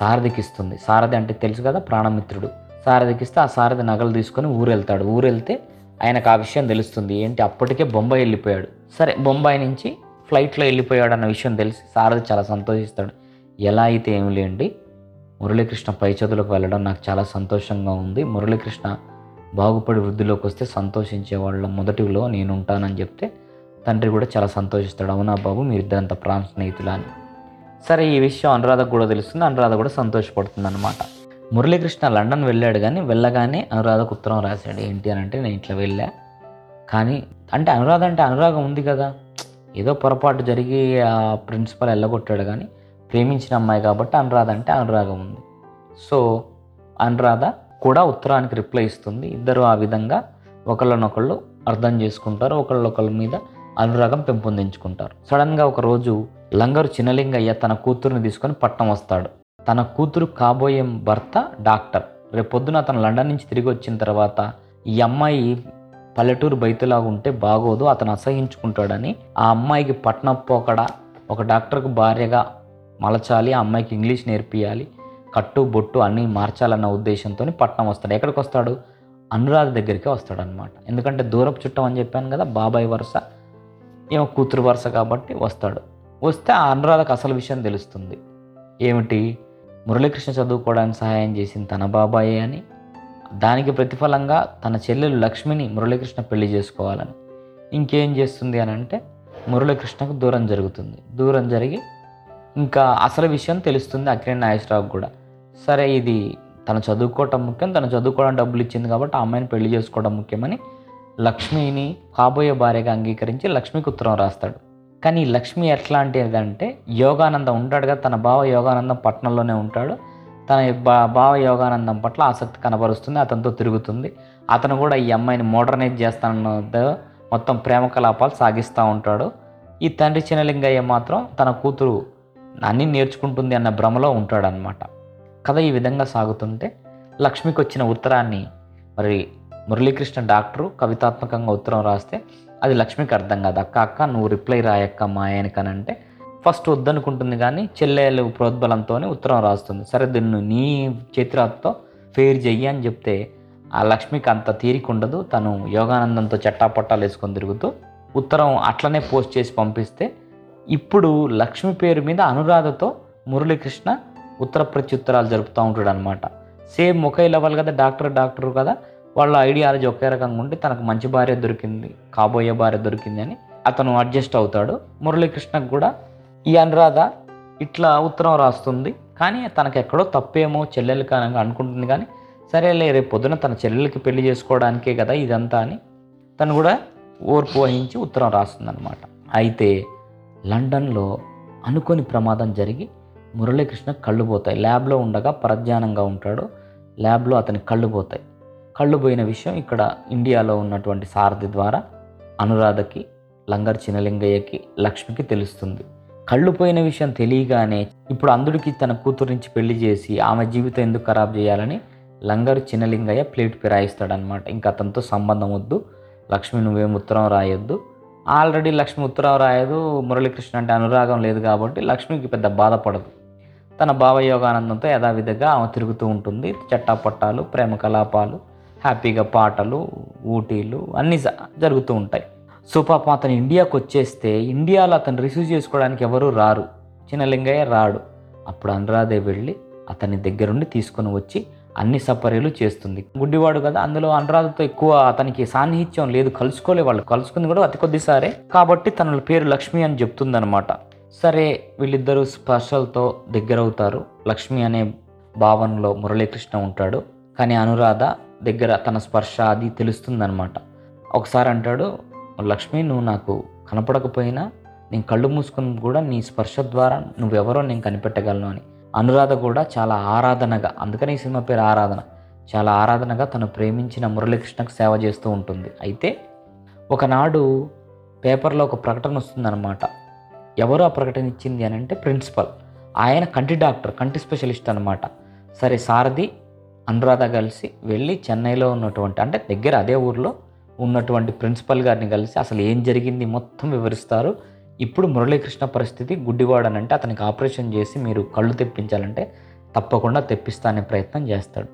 సారథికిస్తుంది. సారథి అంటే తెలుసు కదా ప్రాణమిత్రుడు. సారథికిస్తే ఆ సారథి నగలు తీసుకొని ఊరెళ్తాడు. ఊరెళ్తే ఆయనకు ఆ విషయం తెలుస్తుంది. ఏంటి? అప్పటికే బొంబాయి వెళ్ళిపోయాడు. సరే బొంబాయి నుంచి ఫ్లైట్లో వెళ్ళిపోయాడు అన్న విషయం తెలిసి సారథి చాలా సంతోషిస్తాడు. ఎలా అయితే ఏమి లేండి మురళీకృష్ణ పై చదువులకు వెళ్ళడం నాకు చాలా సంతోషంగా ఉంది. మురళీకృష్ణ బాగుపడి వృద్ధిలోకి వస్తే సంతోషించే వాళ్ళ మొదటిలో నేను ఉంటానని చెప్తే తండ్రి కూడా చాలా సంతోషిస్తాడు. అవునా బాబు? మీరిద్దరంత ప్రాణ స్నేహితులు అని సరే ఈ విషయం అనురాధకు కూడా తెలుస్తుంది. అనురాధ కూడా సంతోషపడుతుంది అనమాట మురళీకృష్ణ లండన్ వెళ్ళాడు కానీ వెళ్ళగానే అనురాధకు ఉత్తరం రాశాడు. ఏంటి అని అంటే నేను ఇట్లా వెళ్ళా. కానీ అంటే అనురాధ అంటే అనురాగం ఉంది కదా. ఏదో పొరపాటు జరిగి ఆ ప్రిన్సిపల్ వెళ్ళగొట్టాడు కానీ ప్రేమించిన అమ్మాయి కాబట్టి అనురాధ అంటే అనురాగం ఉంది. సో అనురాధ కూడా ఉత్తరానికి రిప్లై ఇస్తుంది. ఇద్దరు ఆ విధంగా ఒకళ్ళనొకళ్ళు అర్థం చేసుకుంటారు. ఒకళ్ళొకళ్ళ మీద అనురాగం పెంపొందించుకుంటారు. సడన్గా ఒక రోజు లంగరు చిన్నలింగయ్య తన కూతురుని తీసుకొని పట్నం వస్తాడు. తన కూతురు కాబోయే భర్త డాక్టర్. రేపొద్దున పొద్దున అతను లండన్ నుంచి తిరిగి వచ్చిన తర్వాత ఈ అమ్మాయి పల్లెటూరు బయటలాగా ఉంటే బాగోదు అతను అసహించుకుంటాడని ఆ అమ్మాయికి పట్నం పోకడ? ఒక డాక్టర్కు భార్యగా మలచాలి ఆ అమ్మాయికి ఇంగ్లీష్ నేర్పియాలి కట్టు బొట్టు అన్నీ మార్చాలన్న ఉద్దేశంతో పట్నం వస్తాడు. ఎక్కడికి వస్తాడు? అనురాధ దగ్గరికి వస్తాడనమాట ఎందుకంటే దూరపు చుట్టం అని చెప్పాను కదా బాబాయ్ వరుస. ఏమో కూతురు వరుస కాబట్టి వస్తాడు. వస్తే ఆ అనురాధకు అసలు విషయం తెలుస్తుంది. ఏమిటి? మురళీకృష్ణ చదువుకోవడానికి సహాయం చేసింది తన బాబాయే అని దానికి ప్రతిఫలంగా తన చెల్లెలు లక్ష్మిని మురళీకృష్ణ పెళ్ళి చేసుకోవాలని. ఇంకేం చేస్తుంది అని అంటే మురళీకృష్ణకు దూరం జరుగుతుంది. దూరం జరిగి ఇంకా అసలు విషయం తెలుస్తుంది అక్కినే నాగేశ్వరరావు కూడా. సరే ఇది తను చదువుకోవటం ముఖ్యం తను చదువుకోవడం డబ్బులు ఇచ్చింది కాబట్టి ఆ అమ్మాయిని పెళ్ళి చేసుకోవడం ముఖ్యమని లక్ష్మిని కాబోయే భార్యగా అంగీకరించి లక్ష్మికి ఉత్తరం రాస్తాడు. కానీ లక్ష్మి ఎట్లాంటిదంటే యోగానందం ఉంటాడుగా తన బావ యోగానందం పట్టణంలోనే ఉంటాడు. తన బా భావ యోగానందం పట్ల ఆసక్తి కనబరుస్తుంది అతనితో తిరుగుతుంది. అతను కూడా ఈ అమ్మాయిని మోడర్నైజ్ చేస్తానన్న మొత్తం ప్రేమ కలాపాలు సాగిస్తూ ఉంటాడు. ఈ తండ్రి చిన్నలింగయ్య మాత్రం తన కూతురు అన్నీ నేర్చుకుంటుంది అన్న భ్రమలో ఉంటాడనమాట కథ ఈ విధంగా సాగుతుంటే లక్ష్మికి వచ్చిన ఉత్తరాన్ని మరి మురళీకృష్ణ డాక్టరు కవితాత్మకంగా ఉత్తరం రాస్తే అది లక్ష్మికి అర్థం కాదు. అక్క అక్క నువ్వు రిప్లై రాయక్క మా ఆయనకనంటే ఫస్ట్ వద్దనుకుంటుంది కానీ చెల్లెలు ప్రోద్బలంతో ఉత్తరం రాస్తుంది. సరే దీన్ని నీ చేతిరాతతో ఫెయిర్ చెయ్యి అని చెప్తే ఆ లక్ష్మికి అంత తీరిక ఉండదు. తను యోగానందంతో చట్టాపట్టాలు వేసుకొని తిరుగుతూ ఉత్తరం అట్లనే పోస్ట్ చేసి పంపిస్తే ఇప్పుడు లక్ష్మి పేరు మీద అనురాధతో మురళీకృష్ణ ఉత్తర ప్రత్యుత్తరాలు జరుపుతూ ఉంటాడు అనమాట సేమ్ ఒకే లెవెల్ కదా డాక్టర్ డాక్టర్ కదా. వాళ్ళ ఐడియాలజీ ఒకే రకంగా ఉండి తనకు మంచి భార్య దొరికింది కాబోయే భార్య దొరికింది అని అతను అడ్జస్ట్ అవుతాడు. మురళీకృష్ణకు కూడా ఈ అనురాధ ఇట్లా ఉత్తరం రాస్తుంది. కానీ తనకు ఎక్కడో తప్పేమో చెల్లెలు కానీ అనుకుంటుంది కానీ సరేలే రేపు పొద్దున తన చెల్లెలకి పెళ్ళి చేసుకోవడానికే కదా ఇదంతా అని తను కూడా ఓర్పు వహించి ఉత్తరం రాస్తుందనమాట అయితే లండన్లో అనుకోని ప్రమాదం జరిగి మురళీకృష్ణ కళ్ళు పోతాయి. ల్యాబ్లో ఉండగా పరధ్యానంగా ఉంటాడు. ల్యాబ్లో అతని కళ్ళు పోతాయి. కళ్ళు పోయిన విషయం ఇక్కడ ఇండియాలో ఉన్నటువంటి సారథి ద్వారా అనురాధకి లంగర్ చినలింగయ్యకి లక్ష్మికి తెలుస్తుంది. కళ్ళు పోయిన విషయం తెలియగానే ఇప్పుడు అందుడికి తన కూతురు నుంచి పెళ్ళి చేసి ఆమె జీవితం ఎందుకు ఖరాబ్ చేయాలని లంగర్ చిన్నలింగయ్య ప్లేట్ పిరాయిస్తాడనమాట ఇంకా అతనితో సంబంధం వద్దు. లక్ష్మి నువ్వేం ఉత్తరం రాయొద్దు. ఆల్రెడీ లక్ష్మి ఉత్తరం రాయదు. మురళీకృష్ణ అంటే అనురాగం లేదు కాబట్టి లక్ష్మికి పెద్ద బాధపడదు తన భావయోగానందంతో యథావిధిగా ఆమె తిరుగుతూ ఉంటుంది. చట్టాపట్టాలు ప్రేమ కలాపాలు హ్యాపీగా పాటలు ఊటీలు అన్నీ జ- జరుగుతూ ఉంటాయి. సో పాపం అతను ఇండియాకు వచ్చేస్తే ఇండియాలో అతను రిసీవ్ చేసుకోవడానికి ఎవరు రారు. చిన్నలింగయ్య రాడు. అప్పుడు అనురాధే వెళ్ళి అతని దగ్గరుండి తీసుకొని వచ్చి అన్ని సపర్యలు చేస్తుంది. గుడ్డివాడు కదా అందులో అనురాధతో ఎక్కువ అతనికి సాన్నిహిత్యం లేదు. కలుసుకోలే వాళ్ళు కలుసుకుంది కూడా అతి కొద్దిసారే. కాబట్టి తన పేరు లక్ష్మి అని చెప్తుందనమాట సరే వీళ్ళిద్దరూ స్పర్శలతో దగ్గరవుతారు. లక్ష్మి అనే భావనలో మురళీకృష్ణ ఉంటాడు. కానీ అనురాధ దగ్గర తన స్పర్శ అది తెలుస్తుందనమాట ఒకసారి అంటాడు లక్ష్మి నువ్వు నాకు కనపడకపోయినా నేను కళ్ళు మూసుకుని కూడా నీ స్పర్శ ద్వారా నువ్వెవరో నేను కనిపెట్టగలను అని. అనురాధ కూడా చాలా ఆరాధనగా అందుకని ఈ సినిమా పేరు ఆరాధన చాలా ఆరాధనగా తను ప్రేమించిన మురళీకృష్ణకు సేవ చేస్తూ ఉంటుంది. అయితే ఒకనాడు పేపర్లో ఒక ప్రకటన వస్తుందన్నమాట. ఎవరు ఆ ప్రకటన ఇచ్చింది అని అంటే ప్రిన్సిపల్. ఆయన కంటి డాక్టర్ కంటి స్పెషలిస్ట్ అనమాట సరే సారథి అనురాధ కలిసి వెళ్ళి చెన్నైలో ఉన్నటువంటి అంటే దగ్గర అదే ఊర్లో ఉన్నటువంటి ప్రిన్సిపల్ గారిని కలిసి అసలు ఏం జరిగింది మొత్తం వివరిస్తారు. ఇప్పుడు మురళీకృష్ణ పరిస్థితి గుడ్డివాడనంటే అతనికి ఆపరేషన్ చేసి మీరు కళ్ళు తెప్పించాలంటే తప్పకుండా తెప్పిస్తానే ప్రయత్నం చేస్తాడు.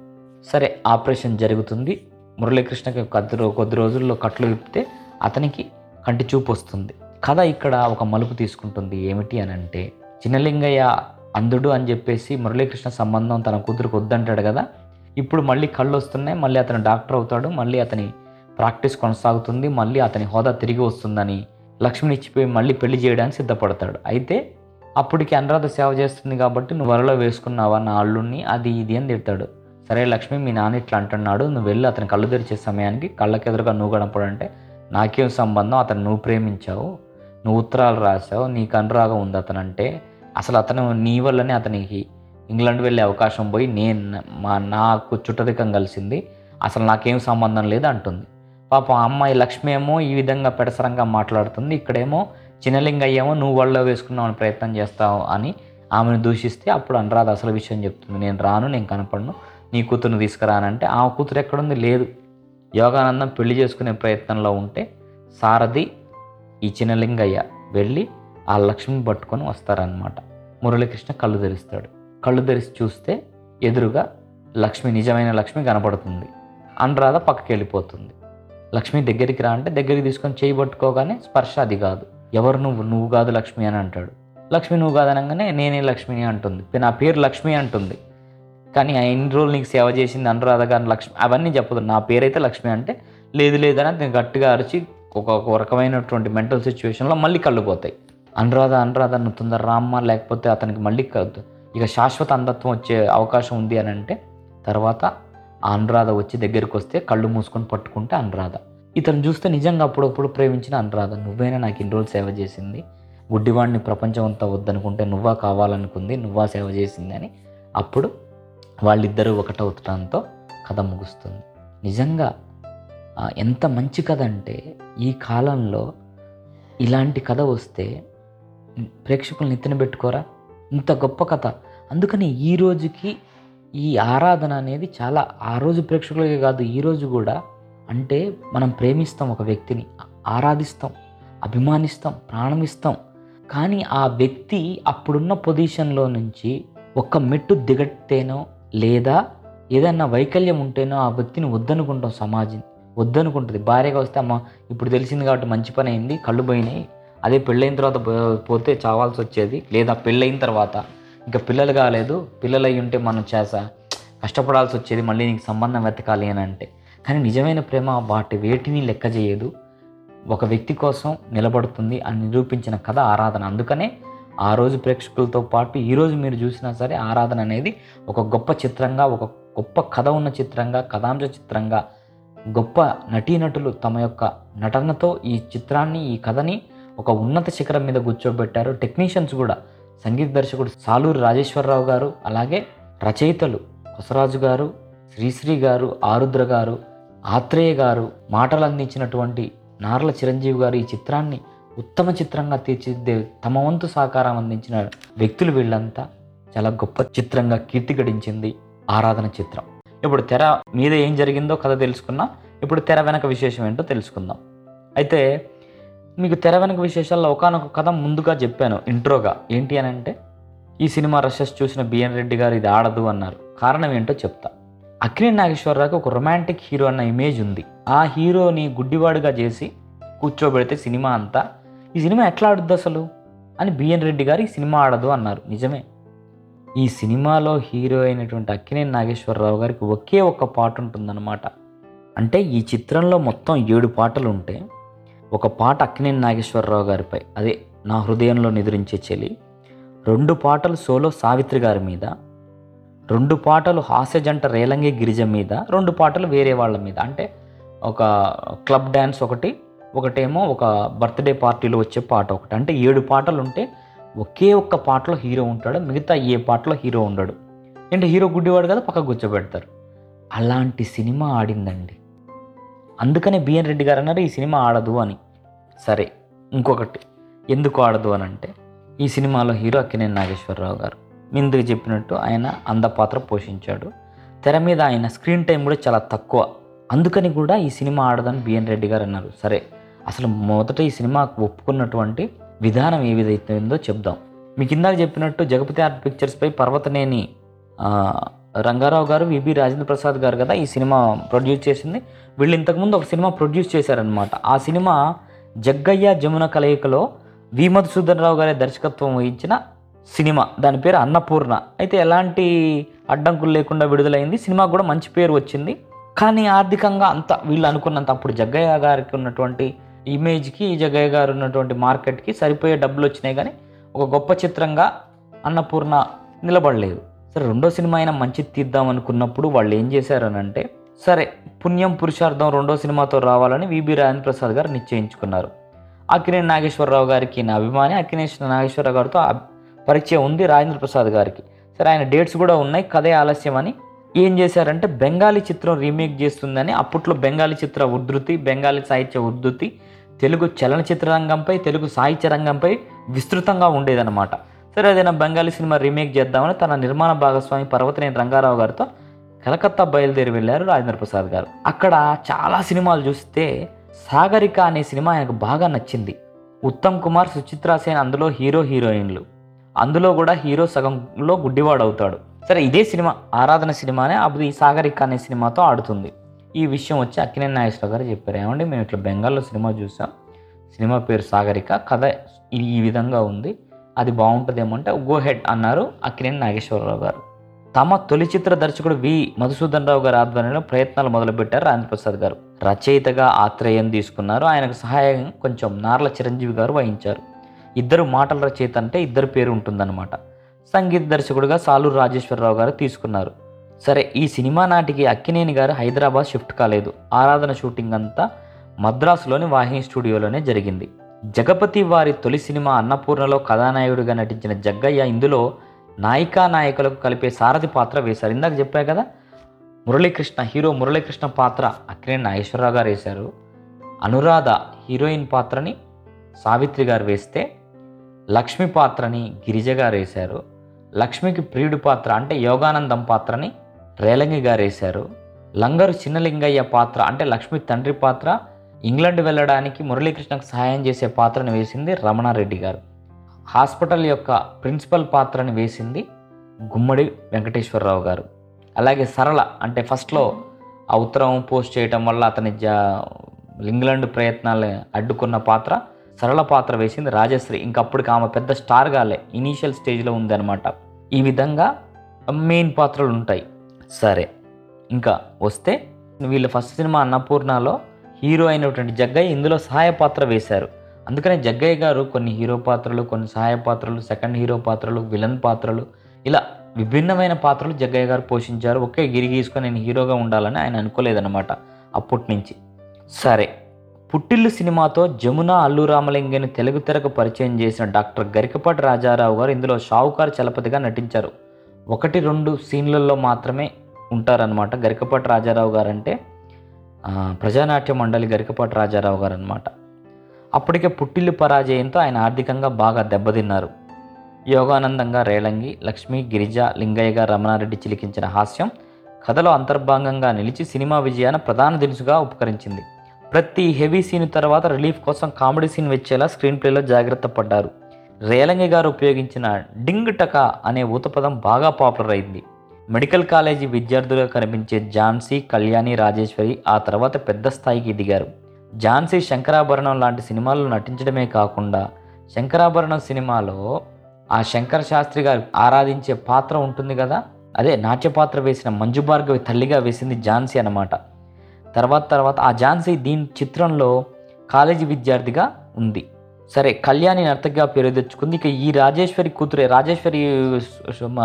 సరే ఆపరేషన్ జరుగుతుంది. మురళీకృష్ణకి కొద్ది కొద్ది రోజుల్లో కట్లు విప్పితే అతనికి కంటి చూపు వస్తుంది. కథ ఇక్కడ ఒక మలుపు తీసుకుంటుంది. ఏమిటి అని అంటే చిన్నలింగయ్య అంధుడు అని చెప్పేసి మురళీకృష్ణ సంబంధం తన కూతురుకు వద్దంటాడు కదా ఇప్పుడు మళ్ళీ కళ్ళు వస్తున్నాయి మళ్ళీ అతను డాక్టర్ అవుతాడు మళ్ళీ అతని ప్రాక్టీస్ కొనసాగుతుంది మళ్ళీ అతని హోదా తిరిగి వస్తుందని లక్ష్మిని ఇచ్చిపోయి మళ్ళీ పెళ్ళి చేయడానికి సిద్ధపడతాడు. అయితే అప్పటికి అనురాధ సేవ చేస్తుంది కాబట్టి నువ్వు వరలో వేసుకున్నావా నా అల్లుడిని అది ఇది అని తిడతాడు. సరే లక్ష్మి మీ నాన్న ఇట్లా అంటున్నాడు నువ్వు వెళ్ళి అతని కళ్ళు తెరిచే సమయానికి కళ్ళకెదురుగా నువ్వు కనపడంటే నాకేం సంబంధం? అతను నువ్వు ప్రేమించావు నువ్వు ఉత్తరాలు రాసావు నీకు అనురాగం ఉంది అతను అంటే అసలు అతను నీ వల్లనే అతనికి ఇంగ్లాండ్ వెళ్ళే అవకాశం పోయి నేను మా నాకు చుట్టరికం కలిసింది. అసలు నాకేం సంబంధం లేదు అంటుంది. పాపం అమ్మాయి లక్ష్మి ఏమో ఈ విధంగా పెడసరంగా మాట్లాడుతుంది. ఇక్కడేమో చిన్నలింగయ్యేమో నువ్వు వాళ్ళలో వేసుకున్నామని ప్రయత్నం చేస్తావు అని ఆమెను దూషిస్తే అప్పుడు అనురాధ అసలు విషయం చెప్తుంది. నేను రాను నేను కనపడను నీ కూతురుని తీసుకురానంటే. ఆ కూతురు ఎక్కడుంది? లేదు. యోగానందం పెళ్ళి చేసుకునే ప్రయత్నంలో ఉంటే సారథి ఈ చిన్నలింగయ్య వెళ్ళి ఆ లక్ష్మిని పట్టుకొని వస్తారనమాట మురళీకృష్ణ కళ్ళు తెరుస్తాడు. కళ్ళు తెరిచి చూస్తే ఎదురుగా లక్ష్మి నిజమైన లక్ష్మి కనపడుతుంది. అనురాధ పక్కకి వెళ్ళిపోతుంది లక్ష్మి దగ్గరికి రా అంటే దగ్గరికి తీసుకొని చేయి పట్టుకోగానే స్పర్శ అది కాదు. ఎవరు నువ్వు? నువ్వు కాదు లక్ష్మి అని అంటాడు. లక్ష్మి నువ్వు కాదనగానే నేనే లక్ష్మిని అంటుంది. నా పేరు లక్ష్మి అంటుంది. కానీ ఆ ఎన్ని రోజులు నీకు సేవ చేసింది అనురాధ గారిని లక్ష్మి అవన్నీ చెప్పదు. నా పేరైతే లక్ష్మి అంటే లేదు లేదని నేను గట్టిగా అరిచి ఒక రకమైనటువంటి మెంటల్ సిచ్యువేషన్లో మళ్ళీ కళ్ళు పోతాయి. అనురాధ అనురాధ నువ్వు తొందర రామ్మ లేకపోతే అతనికి మళ్ళీ ఇక శాశ్వత అంధత్వం వచ్చే అవకాశం ఉంది అని అంటే తర్వాత ఆ అనురాధ వచ్చి దగ్గరికి వస్తే కళ్ళు మూసుకొని పట్టుకుంటే అనురాధ. ఇతను చూస్తే నిజంగా అప్పుడప్పుడు ప్రేమించిన అనురాధ. నువ్వైనా నాకు ఇన్ని రోజులు సేవ చేసింది. గుడ్డివాడిని ప్రపంచం అంతా వద్దనుకుంటే నువ్వా కావాలనుకుంది నువ్వా సేవ చేసింది అని అప్పుడు వాళ్ళిద్దరూ ఒకటవుతడంతో కథ ముగుస్తుంది. నిజంగా ఎంత మంచి కథ అంటే ఈ కాలంలో ఇలాంటి కథ వస్తే ప్రేక్షకులు ఎత్తిన పెట్టుకోరా? ఇంత గొప్ప కథ. అందుకని ఈ రోజుకి ఈ ఆరాధన అనేది చాలా ఆ రోజు ప్రేక్షకులకే కాదు ఈ రోజు కూడా అంటే మనం ప్రేమిస్తాం ఒక వ్యక్తిని ఆరాధిస్తాం అభిమానిస్తాం ప్రాణమిస్తాం. కానీ ఆ వ్యక్తి అప్పుడున్న పొజిషన్లో నుంచి ఒక్క మెట్టు దిగట్టేనో లేదా ఏదన్నా వైకల్యం ఉంటేనో ఆ వ్యక్తిని వద్దనుకుంటాం సమాజం వద్దనుకుంటుంది. భార్యగా వస్తే అమ్మ ఇప్పుడు తెలిసింది కాబట్టి మంచి పని అయింది కళ్ళు పోయినాయి అదే పెళ్ళైన తర్వాత పో- పోతే చావాల్సి వచ్చేది లేదా పెళ్ళైన తర్వాత. ఇంకా పిల్లలు కాలేదు. పిల్లలు అయి ఉంటే మనం చేసా. కష్టపడాల్సి వచ్చేది మళ్ళీ నీకు సంబంధం వెతకాలి అని అంటే. కానీ నిజమైన ప్రేమ వాటి వేటిని లెక్క చేయదు. ఒక వ్యక్తి కోసం నిలబడుతుంది అని నిరూపించిన కథ ఆరాధన. అందుకనే ఆ రోజు ప్రేక్షకులతో పాటు ఈరోజు మీరు చూసినా సరే ఆరాధన అనేది ఒక గొప్ప చిత్రంగా ఒక గొప్ప కథ ఉన్న చిత్రంగా కథాంశ చిత్రంగా గొప్ప నటీనటులు తమ యొక్క నటనతో ఈ చిత్రాన్ని ఈ కథని ఒక ఉన్నత శిఖరం మీద కూర్చోబెట్టారు టెక్నీషియన్స్ కూడా. సంగీత దర్శకుడు సాలూరు రాజేశ్వరరావు గారు అలాగే రచయితలు కొసరాజు గారు శ్రీశ్రీ గారు ఆరుద్ర గారు ఆత్రేయ గారు మాటలు అందించినటువంటి నార్ల చిరంజీవి గారు ఈ చిత్రాన్ని ఉత్తమ చిత్రంగా తీర్చిదిద్దే తమ వంతు సహకారం అందించిన వ్యక్తులు వీళ్ళంతా చాలా గొప్ప చిత్రంగా కీర్తి గడించింది ఆరాధన చిత్రం. ఇప్పుడు తెర మీద ఏం జరిగిందో కథ తెలుసుకున్నా ఇప్పుడు తెర వెనక విశేషం ఏంటో తెలుసుకుందాం. అయితే మీకు తెర విశేషాల్లో ఒకనొక కథ ముందుగా చెప్పాను ఇంట్రోగా. ఏంటి అని అంటే ఈ సినిమా రషెస్ చూసిన బిఎన్ రెడ్డి గారు ఇది ఆడదు అన్నారు. కారణం ఏంటో చెప్తా. అక్కినే నాగేశ్వరరావుకి ఒక రొమాంటిక్ హీరో అన్న ఇమేజ్ ఉంది. ఆ హీరోని గుడ్డివాడుగా చేసి కూర్చోబెడితే సినిమా అంతా ఈ సినిమా ఎట్లా ఆడుద్ది అసలు? అని బిఎన్ రెడ్డి గారు ఈ సినిమా ఆడదు అన్నారు. నిజమే. ఈ సినిమాలో హీరో అయినటువంటి అక్కినేని నాగేశ్వరరావు గారికి ఒకే ఒక్క పాట ఉంటుందన్నమాట. అంటే ఈ చిత్రంలో మొత్తం ఏడు పాటలు ఉంటే ఒక పాట అక్కినేని నాగేశ్వరరావు గారిపై అదే నా హృదయంలో నిద్రించే చెలి. రెండు పాటలు సోలో సావిత్రి గారి మీద రెండు పాటలు హాస్య జంట రేలంగి గిరిజ మీద రెండు పాటలు వేరే వాళ్ళ మీద. అంటే ఒక క్లబ్ డ్యాన్స్ ఒకటి ఒకటేమో ఒక బర్త్డే పార్టీలో వచ్చే పాట ఒకటి. అంటే ఏడు పాటలు ఉంటే ఒకే ఒక్క పాటలో హీరో ఉంటాడు మిగతా ఏ పాటలో హీరో ఉండడు. అంటే హీరో గుడ్డివాడు కదా పక్కకు కూర్చోబెడతారు. అలాంటి సినిమా ఆడిందండి. అందుకనే బిఎన్ రెడ్డి గారు అన్నారు ఈ సినిమా ఆడదు అని. సరే ఇంకొకటి. ఎందుకు ఆడదు అని అంటే ఈ సినిమాలో హీరో అక్కినేని నాగేశ్వరరావు గారు. ముందుకు చెప్పినట్టు ఆయన అందపాత్ర పోషించాడు. తెర మీద ఆయన స్క్రీన్ టైం కూడా చాలా తక్కువ. అందుకని కూడా ఈ సినిమా ఆడదని బిఎన్ రెడ్డి గారు అన్నారు. సరే అసలు మొదట ఈ సినిమాకు ఒప్పుకున్నటువంటి విధానం ఏ విధంగా చెప్దాం. మీకు ఇందాక చెప్పినట్టు జగపతి ఆర్ట్ పిక్చర్స్పై పర్వతనేని రంగారావు గారు విబి రాజేంద్ర ప్రసాద్ గారు కదా ఈ సినిమా ప్రొడ్యూస్ చేసింది. వీళ్ళు ఇంతకుముందు ఒక సినిమా ప్రొడ్యూస్ చేశారనమాట ఆ సినిమా జగ్గయ్య జమున కలయికలో వి మధుసూదన్ రావు గారి దర్శకత్వం వహించిన సినిమా. దాని పేరు అన్నపూర్ణ. అయితే ఎలాంటి అడ్డంకులు లేకుండా విడుదలైంది. సినిమా కూడా మంచి పేరు వచ్చింది. కానీ ఆర్థికంగా అంత వీళ్ళు అనుకున్నంత అప్పుడు జగ్గయ్య గారికి ఉన్నటువంటి ఇమేజ్కి జగ్గయ్య గారు ఉన్నటువంటి మార్కెట్కి సరిపోయే డబ్బులు వచ్చినాయి. కానీ ఒక గొప్ప చిత్రంగా అన్నపూర్ణ నిలబడలేదు. సరే రెండో సినిమా అయినా మంచిది తీద్దాం అనుకున్నప్పుడు వాళ్ళు ఏం చేశారనంటే సరే పుణ్యం పురుషార్థం రెండో సినిమాతో రావాలని విబి రాజేంద్ర ప్రసాద్ గారు నిశ్చయించుకున్నారు. అక్కినేని నాగేశ్వరరావు గారికి నా అభిమాని అక్కినేష్ నాగేశ్వరరావు గారితో పరిచయం ఉంది రాజేంద్ర ప్రసాద్ గారికి. సరే ఆయన డేట్స్ కూడా ఉన్నాయి కథే ఆలస్యం అని. ఏం చేశారంటే బెంగాలీ చిత్రం రీమేక్ చేస్తుందని అప్పట్లో బెంగాలీ చిత్ర ఉద్ధృతి బెంగాలీ సాహిత్య ఉద్ధృతి తెలుగు చలనచిత్ర రంగంపై తెలుగు సాహిత్య రంగంపై విస్తృతంగా ఉండేదన్నమాట. సరే ఏదైనా బెంగాలీ సినిమా రీమేక్ చేద్దామని తన నిర్మాణ భాగస్వామి పర్వతనేని రంగారావు గారితో కలకత్తా బయలుదేరి వెళ్ళారు రాజేంద్ర ప్రసాద్ గారు. అక్కడ చాలా సినిమాలు చూస్తే సాగరిక అనే సినిమా ఆయనకు బాగా నచ్చింది. ఉత్తమ్ కుమార్ సుచిత్రా సేన్ అందులో హీరో హీరోయిన్లు. అందులో కూడా హీరో సగంలో గుడ్డివాడు అవుతాడు. సరే ఇదే సినిమా ఆరాధన సినిమానే అప్పుడు ఈ సాగరిక అనే సినిమాతో ఆడుతుంది. ఈ విషయం వచ్చి అక్కినేని నాగేశ్వరరావు గారు చెప్పారు. ఏమండి మేము ఇట్లా బెంగాల్లో సినిమా చూసాం. సినిమా పేరు సాగరిక కథ ఈ విధంగా ఉంది. అది బాగుంటుందేమో అంటే గో హెడ్ అన్నారు అక్కినేని నాగేశ్వరరావు గారు. తమ తొలి చిత్ర దర్శకుడు వి. మధుసూదన్ రావు గారి ఆధ్వర్యంలో ప్రయత్నాలు మొదలుపెట్టారు రాజప్రసాద్ గారు. రచయితగా ఆత్రేయం తీసుకున్నారు. ఆయనకు సహాయం కొంచెం నార్ల చిరంజీవి గారు వహించారు. ఇద్దరు మాటల రచయిత అంటే ఇద్దరు పేరు ఉంటుందన్నమాట. సంగీత దర్శకుడుగా సాలూరు రాజేశ్వరరావు గారు తీసుకున్నారు. సరే ఈ సినిమా నాటికి అక్కినేని గారు హైదరాబాద్ షిఫ్ట్ కాలేదు. ఆరాధన షూటింగ్ అంతా మద్రాసులోని వాహిని స్టూడియోలోనే జరిగింది. జగపతి వారి తొలి సినిమా అన్నపూర్ణలో కథానాయకుడిగా నటించిన జగ్గయ్య ఇందులో నాయికా నాయకులకు కలిపే సారథి పాత్ర వేశారు. ఇందాక చెప్పా కదా మురళీకృష్ణ హీరో మురళీకృష్ణ పాత్ర అక్కినేని నాగేశ్వరరావు గారు వేశారు. అనురాధ హీరోయిన్ పాత్రని సావిత్రి గారు వేస్తే లక్ష్మి పాత్రని గిరిజ గారు వేశారు. లక్ష్మికి ప్రియుడు పాత్ర అంటే యోగానందం పాత్రని రేలంగి గారు వేశారు. లంగరు చిన్నలింగయ్య పాత్ర అంటే లక్ష్మి తండ్రి పాత్ర ఇంగ్లాండ్ వెళ్ళడానికి మురళీకృష్ణకు సహాయం చేసే పాత్రను వేసింది రమణారెడ్డి గారు. హాస్పిటల్ యొక్క ప్రిన్సిపల్ పాత్రని వేసింది గుమ్మడి వెంకటేశ్వరరావు గారు. అలాగే సరళ అంటే ఫస్ట్లో ఆ ఉత్తరం పోస్ట్ చేయటం వల్ల అతని జా ఇంగ్లాండ్ ప్రయత్నాలు అడ్డుకున్న పాత్ర సరళ పాత్ర వేసింది రాజశ్రీ. ఇంకప్పటికి ఆమె పెద్ద స్టార్ గాలే ఇనీషియల్ స్టేజ్లో ఉందన్నమాట. ఈ విధంగా మెయిన్ పాత్రలు ఉంటాయి సరే ఇంకా వస్తే వీళ్ళ ఫస్ట్ సినిమా అన్నపూర్ణలో హీరో అయినటువంటి జగ్గయ్య ఇందులో సహాయ పాత్ర వేశారు. అందుకనే జగ్గయ్య గారు కొన్ని హీరో పాత్రలు కొన్ని సహాయ పాత్రలు సెకండ్ హీరో పాత్రలు విలన్ పాత్రలు ఇలా విభిన్నమైన పాత్రలు జగ్గయ్య గారు పోషించారు. ఒకే గిరి గీసుకొని నేను హీరోగా ఉండాలని ఆయన అనుకోలేదన్నమాట అప్పటి నుంచి సరే పుట్టిల్లు సినిమాతో జమున అల్లు రామలింగని తెలుగు తెరకు పరిచయం చేసిన డాక్టర్ గరికపాటి రాజారావు గారు ఇందులో షావుకారు చలపతిగా నటించారు. ఒకటి రెండు సీన్లలో మాత్రమే ఉంటారనమాట గరికపాటి రాజారావు గారు అంటే ప్రజానాట్య మండలి గరికపాటి రాజారావు గారు అనమాట అప్పటికే పుట్టిల్లు పరాజయంతో ఆయన ఆర్థికంగా బాగా దెబ్బతిన్నారు. యోగానందంగా రేలంగి లక్ష్మి గిరిజ లింగయ్యగా రమణారెడ్డి చిలికించిన హాస్యం కథలో అంతర్భాగంగా నిలిచి సినిమా విజయాన ప్రధాన దినుసుగా ఉపకరించింది. ప్రతి హెవీ సీన్ తర్వాత రిలీఫ్ కోసం కామెడీ సీన్ వచ్చేలా స్క్రీన్ ప్లేలో జాగ్రత్త పడ్డారు. రేలంగి గారు ఉపయోగించిన డింగ్ టకా అనే ఊతపదం బాగా పాపులర్ అయింది. మెడికల్ కాలేజీ విద్యార్థులుగా కనిపించే ఝాన్సీ కళ్యాణి రాజేశ్వరి ఆ తర్వాత పెద్ద స్థాయికి దిగారు. ఝాన్సీ శంకరాభరణం లాంటి సినిమాల్లో నటించడమే కాకుండా శంకరాభరణం సినిమాలో ఆ శంకర శాస్త్రి గారు ఆరాధించే పాత్ర ఉంటుంది కదా? అదే నాట్య పాత్ర వేసిన మంజు భార్గవి తల్లిగా వేసింది ఝాన్సీ అన్నమాట. తర్వాత తర్వాత ఆ ఝాన్సీ దీని చిత్రంలో కాలేజీ విద్యార్థిగా ఉంది. సరే కళ్యాణి నర్తకిగా పేరు తెచ్చుకుంది. ఇక ఈ రాజేశ్వరి కూతురే రాజేశ్వరి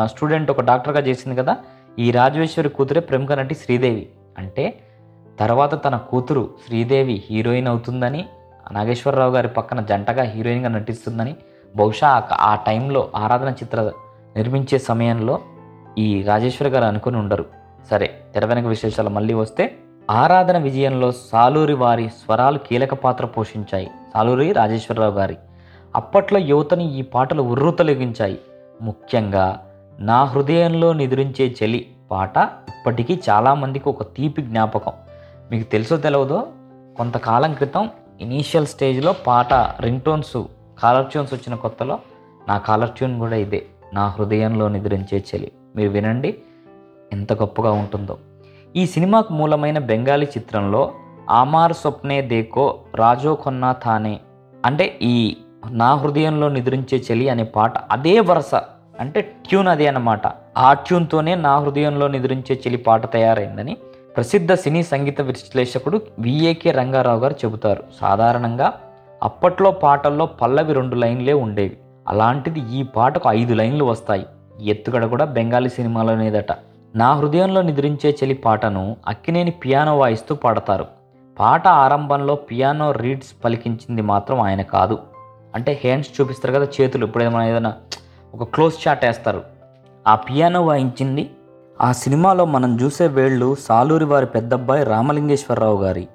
స్టూడెంట్ ఒక డాక్టర్గా చేసింది కదా ఈ రాజేశ్వరి కూతురే ప్రముఖ నటి శ్రీదేవి. అంటే తర్వాత తన కూతురు శ్రీదేవి హీరోయిన్ అవుతుందని నాగేశ్వరరావు గారి పక్కన జంటగా హీరోయిన్గా నటిస్తుందని బహుశా ఆ- ఆ టైంలో ఆరాధన చిత్ర నిర్మించే సమయంలో ఈ రాజేశ్వరి గారు అనుకుని ఉండరు. సరే తెర వెనక విశేషాలు మళ్ళీ వస్తే ఆరాధన విజయంలో సాలూరి వారి స్వరాలు కీలక పాత్ర పోషించాయి. సాలూరి రాజేశ్వరరావు గారి. అప్పట్లో యువతని ఈ పాటలు ఉర్రూతలెగించాయి. ముఖ్యంగా నా హృదయంలో నిద్రించే చలి పాట ఇప్పటికీ చాలామందికి ఒక తీపి జ్ఞాపకం. మీకు తెలుసో తెలియదో కొంతకాలం క్రితం ఇనీషియల్ స్టేజ్లో పాట రింగ్ టోన్స్ కాలర్ ట్యూన్స్ వచ్చిన కొత్తలో నా కాలర్ ట్యూన్ కూడా ఇదే. నా హృదయంలో నిద్రించే చలి మీరు వినండి. ఎంత గొప్పగా ఉంటుందో. ఈ సినిమాకు మూలమైన బెంగాలీ చిత్రంలో ఆమార్ స్వప్నే దేకో రాజో కొన్నా తానే అంటే ఈ నా హృదయంలో నిద్రించే చలి అనే పాట అదే వరుస అంటే ట్యూన్ అదే అన్నమాట. ఆ ట్యూన్తోనే నా హృదయంలో నిద్రించే చలి పాట తయారైందని ప్రసిద్ధ సినీ సంగీత విశ్లేషకుడు విఏకే రంగారావు గారు చెబుతారు. సాధారణంగా అప్పట్లో పాటల్లో పల్లవి రెండు లైన్లే ఉండేవి. అలాంటిది ఈ పాటకు ఐదు లైన్లు వస్తాయి. ఎత్తుగడ కూడా బెంగాలీ సినిమాలోనేదట. నా హృదయంలో నిద్రించే చలి పాటను అక్కినేని పియానో వాయిస్తూ పాడతారు. పాట ఆరంభంలో పియానో రీడ్స్ పలికించింది మాత్రం ఆయన కాదు. అంటే హ్యాండ్స్ చూపిస్తారు కదా చేతులు. ఇప్పుడు ఏమైనా ఏదైనా ఒక క్లోజ్ షాట్ వేస్తారు. ఆ పియానో వాయించింది. ఆ సినిమాలో మనం చూసే వేళ్ళు సాలూరి వారి పెద్దబ్బాయి రామలింగేశ్వరరావు గారి.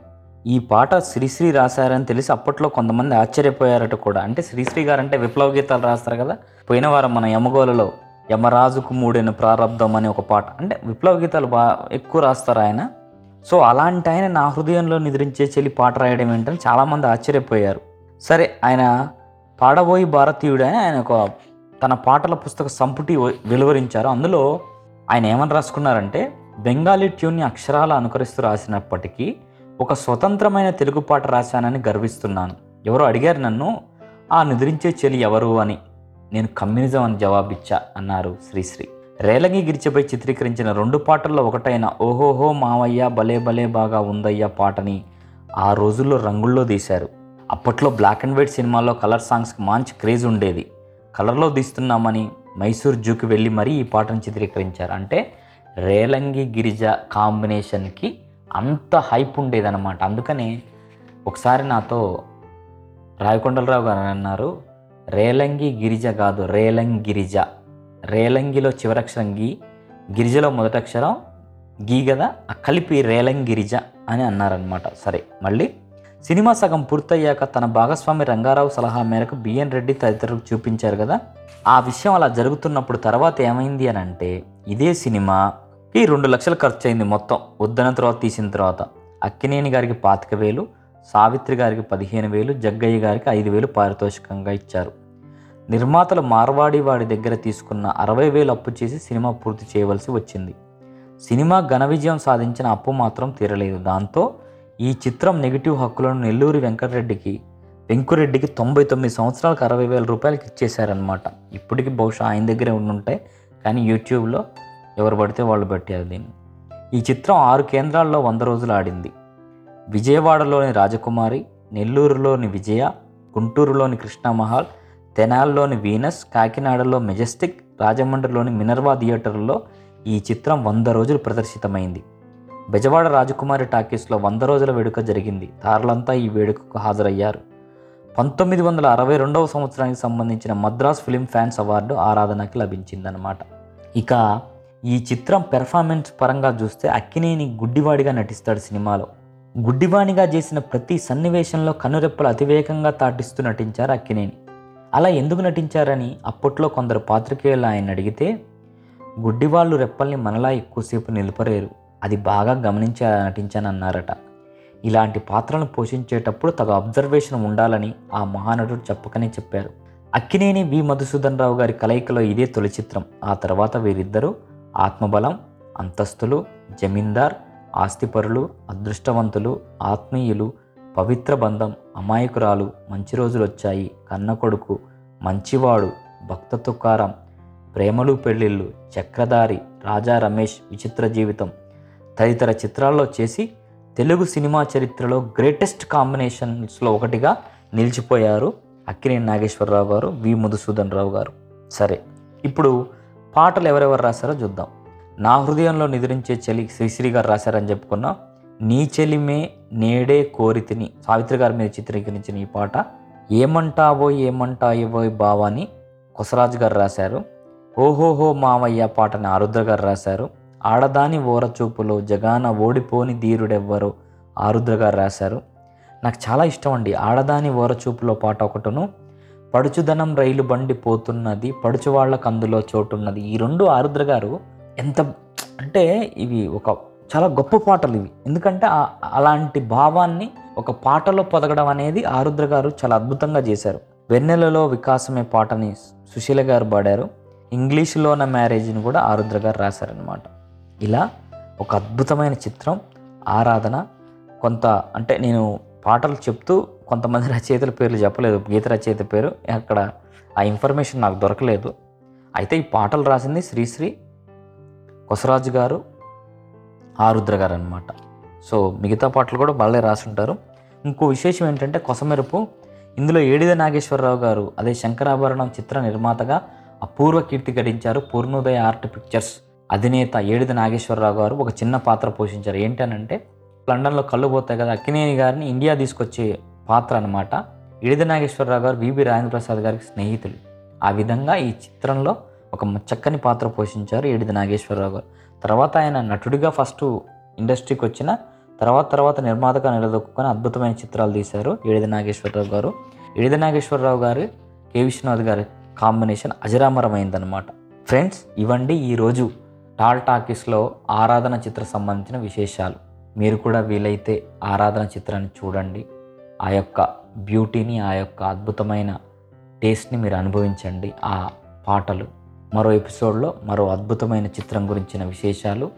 ఈ పాట శ్రీశ్రీ రాశారని తెలిసి అప్పట్లో కొంతమంది ఆశ్చర్యపోయారట కూడా. అంటే శ్రీశ్రీ గారు అంటే విప్లవ గీతాలు రాస్తారు కదా. పోయిన వారం మన యమగోలలో యమరాజుకు మూడైన ప్రారంధం అనే ఒక పాట. అంటే విప్లవ గీతాలు బాగా ఎక్కువ రాస్తారు ఆయన. సో అలాంటి ఆయన నా హృదయంలో నిద్రించే చెల్లి పాట రాయడం ఏంటని చాలామంది ఆశ్చర్యపోయారు. సరే ఆయన పాడబోయి భారతీయుడు అని ఆయన ఒక తన పాటల పుస్తక సంపుటి వెలువరించారు. అందులో ఆయన ఏమని రాసుకున్నారంటే బెంగాలీ ట్యూన్ని అక్షరాల అనుకరిస్తూ రాసినప్పటికీ ఒక స్వతంత్రమైన తెలుగు పాట రాశానని గర్విస్తున్నాను. ఎవరో అడిగారు నన్ను ఆ నిద్రించే చెలి ఎవరు? అని. నేను కమ్యూనిజం అని జవాబిచ్చా అన్నారు శ్రీశ్రీ రేలంగి గిరిచపై చిత్రీకరించిన రెండు పాటల్లో ఒకటైన ఓహోహో మావయ్య భలే భలే బాగా ఉందయ్యా పాటని ఆ రోజుల్లో రంగుల్లో తీశారు. అప్పట్లో బ్లాక్ అండ్ వైట్ సినిమాల్లో కలర్ సాంగ్స్కి మంచి క్రేజ్ ఉండేది. కలర్లో తీస్తున్నామని మైసూర్ జూకి వెళ్ళి మరీ ఈ పాటను చిత్రీకరించారు. అంటే రేలంగి గిరిజ కాంబినేషన్కి అంత హైప్ ఉండేదన్నమాట. అందుకని ఒకసారి నాతో రాయకొండలరావు గారు అన్నారు రేలంగి గిరిజ కాదు రేలంగిరిజ. రేలంగిలో చివరక్షరం గీ గిరిజలో మొదటక్షరం గీ కదా ఆ కలిపి రేలంగిరిజ అని అన్నారనమాట సరే మళ్ళీ సినిమా సగం పూర్తయ్యాక తన భాగస్వామి రంగారావు సలహా మేరకు బిఎన్ రెడ్డి తదితరులకు చూపించారు కదా ఆ విషయం అలా జరుగుతున్నప్పుడు తర్వాత ఏమైంది అని అంటే ఇదే సినిమాకి రెండు లక్షలు ఖర్చు అయింది మొత్తం. వద్దన తర్వాత తీసిన తర్వాత. అక్కినేని గారికి పాతిక వేలు సావిత్రి గారికి పదిహేను వేలు జగ్గయ్య గారికి ఐదు వేలు పారితోషికంగా ఇచ్చారు. నిర్మాతలు మార్వాడి వాడి దగ్గర తీసుకున్న అరవై వేలు అప్పు చేసి సినిమా పూర్తి చేయవలసి వచ్చింది. సినిమా ఘన విజయం సాధించిన అప్పు మాత్రం తీరలేదు. దాంతో ఈ చిత్రం నెగిటివ్ హక్కులను నెల్లూరి వెంకటరెడ్డికి వెంకురెడ్డికి తొంభై తొమ్మిది సంవత్సరాలకు అరవై వేల రూపాయలకి ఇచ్చేశారనమాట ఇప్పటికి బహుశా ఆయన దగ్గరే ఉండుంటాయి కానీ యూట్యూబ్లో ఎవరు పడితే వాళ్ళు పెట్టారు దీన్ని. ఈ చిత్రం ఆరు కేంద్రాల్లో వంద రోజులు ఆడింది. విజయవాడలోని రాజకుమారి నెల్లూరులోని విజయ గుంటూరులోని కృష్ణమహల్ తెనాల్లోని వీనస్ కాకినాడలో మెజెస్టిక్ రాజమండ్రిలోని మినర్వా థియేటర్లో ఈ చిత్రం వంద రోజులు ప్రదర్శితమైంది. బెజవాడ రాజకుమారి టాకీస్లో వంద రోజుల వేడుక జరిగింది. తారలంతా ఈ వేడుకకు హాజరయ్యారు. పంతొమ్మిది వందల అరవై రెండవ సంవత్సరానికి సంబంధించిన మద్రాస్ ఫిలిం ఫ్యాన్స్ అవార్డు ఆరాధనకి లభించిందనమాట ఇక ఈ చిత్రం పెర్ఫార్మెన్స్ పరంగా చూస్తే అక్కినేని గుడ్డివాడిగా నటిస్తాడు సినిమాలో. గుడ్డివాణిగా చేసిన ప్రతి సన్నివేశంలో కనురెప్పలు అతివేగంగా తాటిస్తూ నటించారు అక్కినేని. అలా ఎందుకు నటించారని అప్పట్లో కొందరు పాత్రికేయులు ఆయన అడిగితే గుడ్డివాళ్ళు రెప్పల్ని మనలా ఎక్కువసేపు నిలపలేరు అది బాగా గమనించి నటించానన్నారట. ఇలాంటి పాత్రలను పోషించేటప్పుడు తగు అబ్జర్వేషన్ ఉండాలని ఆ మహానటుడు చెప్పకనే చెప్పారు. అక్కినేని వి. మధుసూదన్ రావు గారి కలయికలో ఇదే తొలి చిత్రం. ఆ తర్వాత వీరిద్దరూ ఆత్మబలం అంతస్తులు జమీందార్ ఆస్తిపరులు అదృష్టవంతులు ఆత్మీయులు పవిత్ర బంధం అమాయకురాలు మంచి రోజులు వచ్చాయి కన్న కొడుకు మంచివాడు భక్త తుకారం ప్రేమలు పెళ్ళిళ్ళు చక్రధారి రాజా రమేష్ విచిత్ర జీవితం. తదితర చిత్రాల్లో చేసి తెలుగు సినిమా చరిత్రలో గ్రేటెస్ట్ కాంబినేషన్స్లో ఒకటిగా నిలిచిపోయారు అక్కినేని నాగేశ్వరరావు గారు వి మధుసూదన్ రావు గారు. సరే ఇప్పుడు పాటలు ఎవరెవరు రాశారో చూద్దాం. నా హృదయంలో నిద్రించే చలి శ్రీశ్రీ గారు రాశారని చెప్పుకున్నాం నీ చెలిమే నేడే కోరితిని సావిత్రి గారి మీద చిత్రీకరించిన ఈ పాట ఏమంటావో ఏమంటావో బావాని కొసరాజు గారు రాశారు. ఓహోహో మావయ్య పాటని ఆరుద్ర గారు రాశారు. ఆడదాని ఓరచూపులో జగాన ఓడిపోని ధీరుడెవ్వరు ఆరుద్ర గారు రాశారు. నాకు చాలా ఇష్టం అండి. ఆడదాని ఓరచూపులో పాట ఒకటును పడుచుదనం రైలు బండి పోతున్నది పడుచు కందులో అందులో చోటున్నది ఈ రెండు ఆరుద్ర గారు ఎంత అంటే ఇవి ఒక చాలా గొప్ప పాటలు ఇవి. ఎందుకంటే అలాంటి భావాన్ని ఒక పాటలో పొదగడం అనేది ఆరుద్ర గారు చాలా అద్భుతంగా చేశారు. వెన్నెలలో వికాసమే పాటని సుశీల గారు పాడారు. ఇంగ్లీషులోన మ్యారేజ్ని కూడా ఆరుద్ర గారు రాశారనమాట ఇలా ఒక అద్భుతమైన చిత్రం ఆరాధన కొంత అంటే నేను పాటలు చెప్తూ కొంతమంది రచయితల పేర్లు చెప్పలేదు. గీత రచయిత పేరు అక్కడ ఆ ఇన్ఫర్మేషన్ నాకు దొరకలేదు. అయితే ఈ పాటలు రాసింది శ్రీశ్రీ కొసరాజు గారు ఆరుద్ర గారు అనమాట సో మిగతా పాటలు కూడా వాళ్ళే రాసుంటారు. ఇంకో విశేషం ఏంటంటే కొసమెరుపు. ఇందులో ఏడిద నాగేశ్వరరావు గారు అదే శంకరాభరణం చిత్ర నిర్మాతగా అపూర్వ కీర్తి గడించారు పూర్ణోదయ ఆర్ట్ పిక్చర్స్ అధినేత ఏడిద నాగేశ్వరరావు గారు. ఒక చిన్న పాత్ర పోషించారు. ఏంటనంటే లండన్లో కళ్ళు పోతాయి కదా అక్కినేని గారిని ఇండియా తీసుకొచ్చే పాత్ర అనమాట ఏడిద నాగేశ్వరరావు గారు విబి రాజేంద్ర ప్రసాద్ గారికి స్నేహితులు. ఆ విధంగా ఈ చిత్రంలో ఒక చక్కని పాత్ర పోషించారు ఏడిది నాగేశ్వరరావు గారు. తర్వాత ఆయన నటుడిగా ఫస్ట్ ఇండస్ట్రీకి వచ్చిన తర్వాత తర్వాత నిర్మాతగా నిలదొక్కుని అద్భుతమైన చిత్రాలు తీశారు ఏడిది నాగేశ్వరరావు గారు. ఏడిది నాగేశ్వరరావు గారు కె. విశ్వనాథ్ గారి కాంబినేషన్ అజరామరమైందనమాట ఫ్రెండ్స్ ఇవండి ఈరోజు టాల్ టాకీస్లో ఆరాధన చిత్ర సంబంధించిన విశేషాలు. మీరు కూడా వీలైతే ఆరాధన చిత్రాన్ని చూడండి. ఆ యొక్క బ్యూటీని ఆ యొక్క అద్భుతమైన టేస్ట్ని మీరు అనుభవించండి. ఆ పాటలు మరో ఎపిసోడ్లో మరో అద్భుతమైన చిత్రం గురించిన విశేషాలు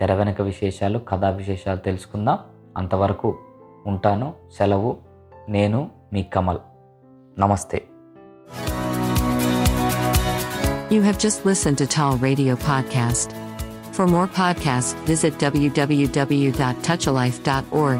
తెర వెనక విశేషాలు కథా విశేషాలు తెలుసుకుందాం. అంతవరకు ఉంటాను సెలవు నేను మీ కమల్. నమస్తే. You have just listen to TAL radio podcast for more podcast visit W W dot touch life dot org